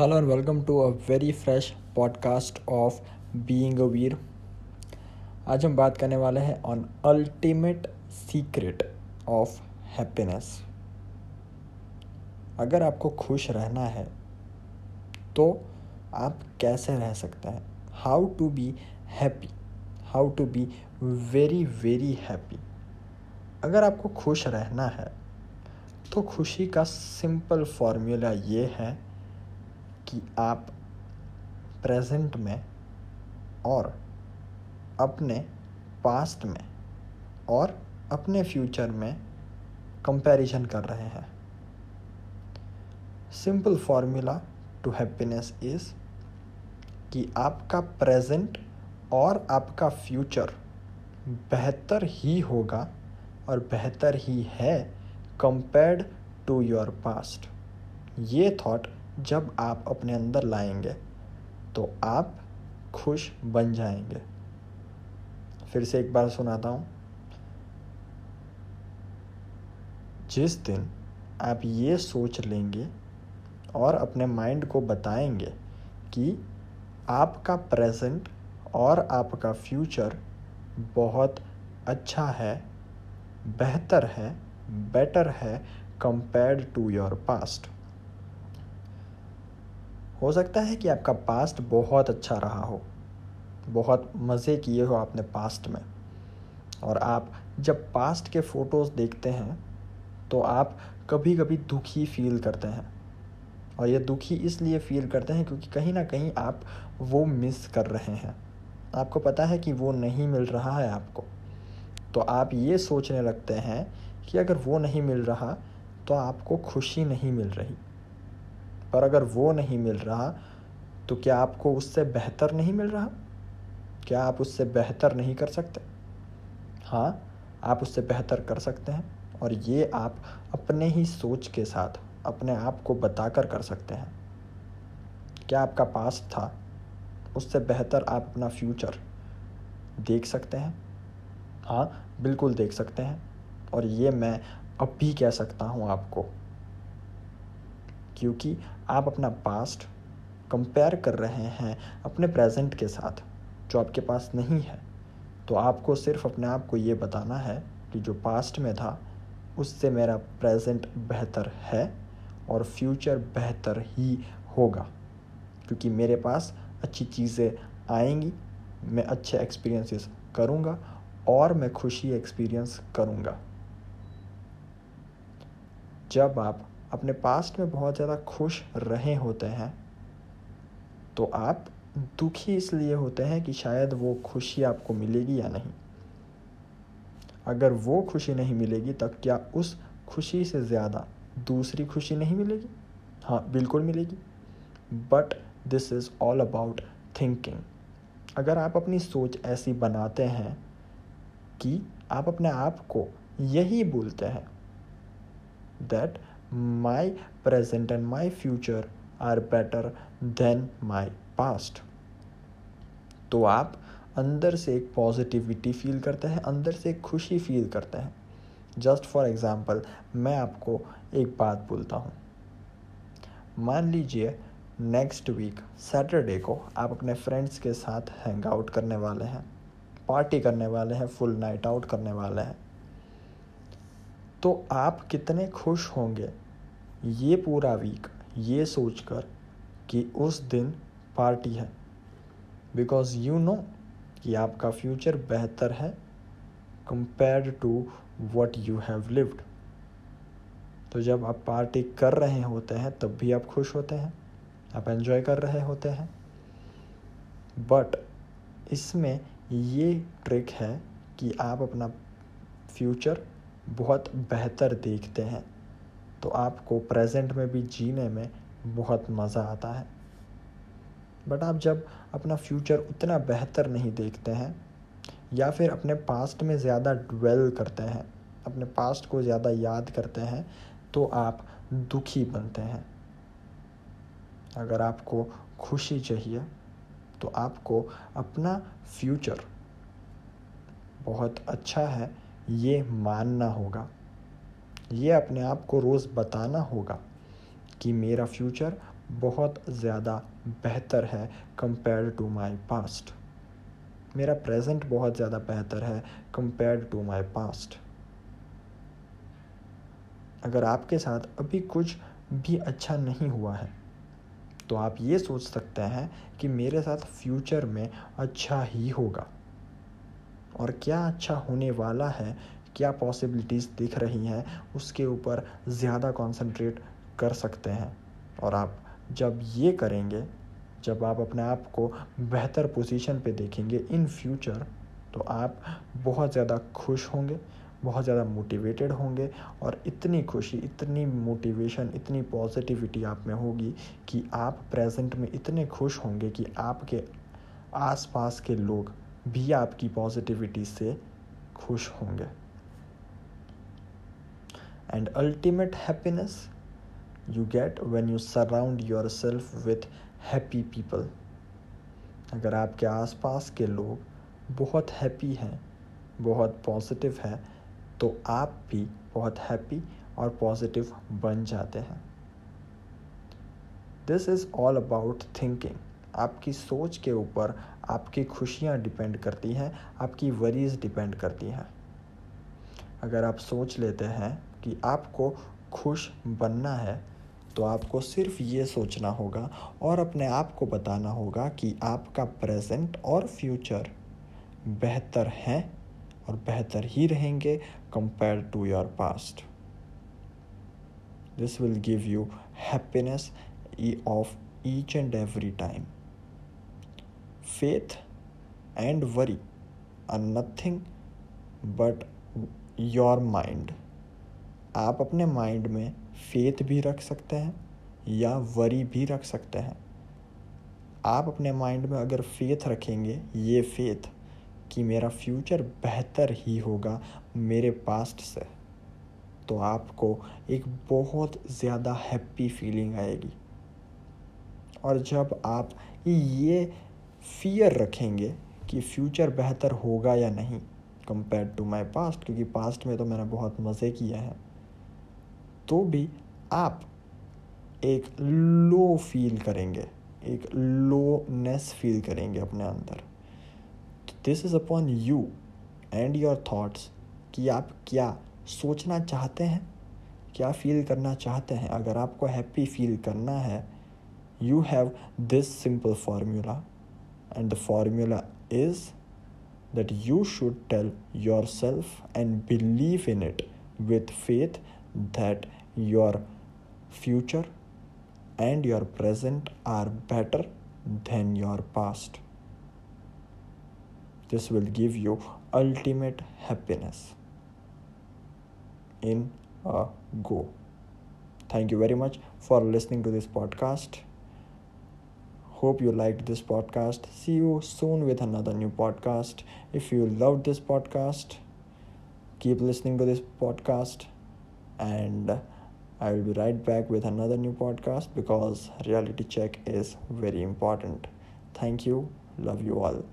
Hello and welcome to a very fresh podcast of Being a Veer. आज हम बात करने वाले हैं on ultimate secret of happiness अगर आपको खुश रहना है तो आप कैसे रह सकते हैं? How to be happy how to be very very happy अगर आपको खुश रहना है तो खुशी का सिंपल फॉर्मूला ये है कि आप प्रेजेंट में और अपने पास्ट में और अपने फ्यूचर में कंपैरिजन कर रहे हैं। Simple formula to happiness is कि आपका प्रेजेंट और आपका फ्यूचर बेहतर ही होगा और बेहतर ही है कंपेयर्ड टू योर पास्ट ये थॉट जब आप अपने अंदर लाएँगे तो आप खुश बन जाएँगे। फिर से एक बार सुनाता हूँ। जिस दिन आप ये सोच लेंगे और अपने माइंड को बताएँगे कि आपका प्रेजेंट और आपका फ्यूचर बहुत अच्छा है, बेहतर है, बेटर है कंपेयर्ड टू योर पास्ट। हो सकता है कि आपका पास्ट बहुत अच्छा रहा हो। बहुत मज़े किए हो आपने पास्ट में। और आप जब पास्ट के फ़ोटोज़ देखते हैं तो आप कभी कभी दुखी फील करते हैं। और ये दुखी इसलिए फील करते हैं क्योंकि कहीं ना कहीं आप वो मिस कर रहे हैं। आपको पता है कि वो नहीं मिल रहा है आपको। तो आप ये सोचने लगते हैं कि अगर वो नहीं मिल रहा तो आपको खुशी नहीं मिल रही। पर अगर वो नहीं मिल रहा तो क्या आपको उससे बेहतर नहीं मिल रहा? क्या आप उससे बेहतर नहीं कर सकते? हाँ आप उससे बेहतर कर सकते हैं और ये आप अपने ही सोच के साथ, अपने आप को बताकर कर सकते हैं। क्या आपका पास था? उससे बेहतर आप अपना फ्यूचर देख सकते हैं। हाँ बिल्कुल देख सकते हैं और ये मैं अब भी कह सकता हूँ आपको। क्योंकि आप अपना पास्ट कंपेयर कर रहे हैं अपने प्रेजेंट के साथ, जो आपके पास नहीं है। तो आपको सिर्फ़ अपने आप को ये बताना है कि जो पास्ट में था, उससे मेरा प्रेजेंट बेहतर है और फ्यूचर बेहतर ही होगा। क्योंकि मेरे पास अच्छी चीज़ें आएँगी, मैं अच्छे एक्सपीरियंसेस करूँगा और मैं खुशी एक्सपीरियंस करूँगा। जब आप अपने पास्ट में बहुत ज़्यादा खुश रहे होते हैं तो आप दुखी इसलिए होते हैं कि शायद वो खुशी आपको मिलेगी या नहीं। अगर वो खुशी नहीं मिलेगी, तब क्या उस खुशी से ज़्यादा दूसरी खुशी नहीं मिलेगी? हाँ बिल्कुल मिलेगी। But this is all about thinking अगर आप अपनी सोच ऐसी बनाते हैं कि आप अपने आप को यही बोलते हैं that my present and my future are better than my past तो आप अंदर से एक पॉजिटिविटी फील करते हैं, अंदर से एक खुशी फील करते हैं। जस्ट फॉर एग्ज़ाम्पल मैं आपको एक बात बोलता हूँ। मान लीजिए नेक्स्ट वीक सैटरडे को आप अपने फ्रेंड्स के साथ हैंग आउट करने वाले हैं पार्टी करने वाले हैं फुल नाइट आउट करने वाले हैं। तो आप कितने खुश होंगे? ये पूरा वीक ये सोचकर कि उस दिन पार्टी है। बिकॉज़ यू नो कि आपका फ्यूचर बेहतर है compared to what you have lived तो जब आप पार्टी कर रहे होते हैं, तब भी आप खुश होते हैं, आप एंजॉय कर रहे होते हैं। बट इसमें ये ट्रिक है कि आप अपना फ्यूचर बहुत बेहतर देखते हैं। तो आपको प्रेजेंट में भी जीने में बहुत मज़ा आता है। बट आप जब अपना फ्यूचर उतना बेहतर नहीं देखते हैं, या फिर अपने पास्ट में ज़्यादा ड्वेल करते हैं, अपने पास्ट को ज़्यादा याद करते हैं तो आप दुखी बनते हैं। अगर आपको खुशी चाहिए तो आपको अपना फ्यूचर बहुत अच्छा है, ये मानना होगा। ये अपने आप को रोज़ बताना होगा कि मेरा फ्यूचर बहुत ज़्यादा बेहतर है कंपेयर टू माई पास्ट। मेरा प्रेजेंट बहुत ज़्यादा बेहतर है कंपेयर टू माई पास्ट। अगर आपके साथ अभी कुछ भी अच्छा नहीं हुआ है तो आप ये सोच सकते हैं कि मेरे साथ फ्यूचर में अच्छा ही होगा। और क्या अच्छा होने वाला है क्या पॉसिबिलिटीज़ दिख रही हैं, उसके ऊपर ज़्यादा कंसंट्रेट कर सकते हैं। और आप जब ये करेंगे, जब आप अपने आप को बेहतर पोजीशन पे देखेंगे इन फ्यूचर तो आप बहुत ज़्यादा खुश होंगे, बहुत ज़्यादा मोटिवेटेड होंगे और इतनी खुशी, इतनी मोटिवेशन इतनी पॉजिटिविटी आप में होगी कि आप प्रेजेंट में इतने खुश होंगे कि आपके आसपास के लोग भी आपकी पॉजिटिविटी से खुश होंगे। Ultimate happiness you get when you surround yourself with happy people अगर आपके आसपास के लोग बहुत हैप्पी हैं, बहुत पॉजिटिव है तो आप भी बहुत हैप्पी और पॉजिटिव बन जाते हैं। This is all about thinking आपकी सोच के ऊपर आपकी खुशियाँ डिपेंड करती हैं, आपकी वरीज डिपेंड करती हैं। अगर आप सोच लेते हैं कि आपको खुश बनना है तो आपको सिर्फ़ ये सोचना होगा और अपने आप को बताना होगा कि आपका प्रेजेंट और फ्यूचर बेहतर हैं और बेहतर ही रहेंगे compare to your past. This will give you happiness of each and every time faith and worry are nothing but your mind आप अपने माइंड में फेथ भी रख सकते हैं या वरी भी रख सकते हैं। आप अपने माइंड में अगर फेथ रखेंगे, ये फेथ कि मेरा फ्यूचर बेहतर ही होगा मेरे पास्ट से तो आपको एक बहुत ज़्यादा हैप्पी फीलिंग आएगी। और जब आप ये फियर रखेंगे कि फ्यूचर बेहतर होगा या नहीं कंपेयर टू माई पास्ट क्योंकि पास्ट में तो मैंने बहुत मज़े किए हैं। तो भी आप एक लो फील करेंगे, एक लोनेस फील करेंगे अपने अंदर। This is upon you and your thoughts कि आप क्या सोचना चाहते हैं, क्या फील करना चाहते हैं। अगर आपको हैप्पी फील करना है you have this simple formula and the formula is that you should tell yourself and believe in it with faith that your future and your present are better than your past. This will give you ultimate happiness in a go. Thank you very much for listening to this podcast. Hope you liked this podcast. See you soon with another new podcast. If you loved this podcast, keep listening to this podcast and I will be right back with another new podcast because reality check is very important. Thank you. Love you all.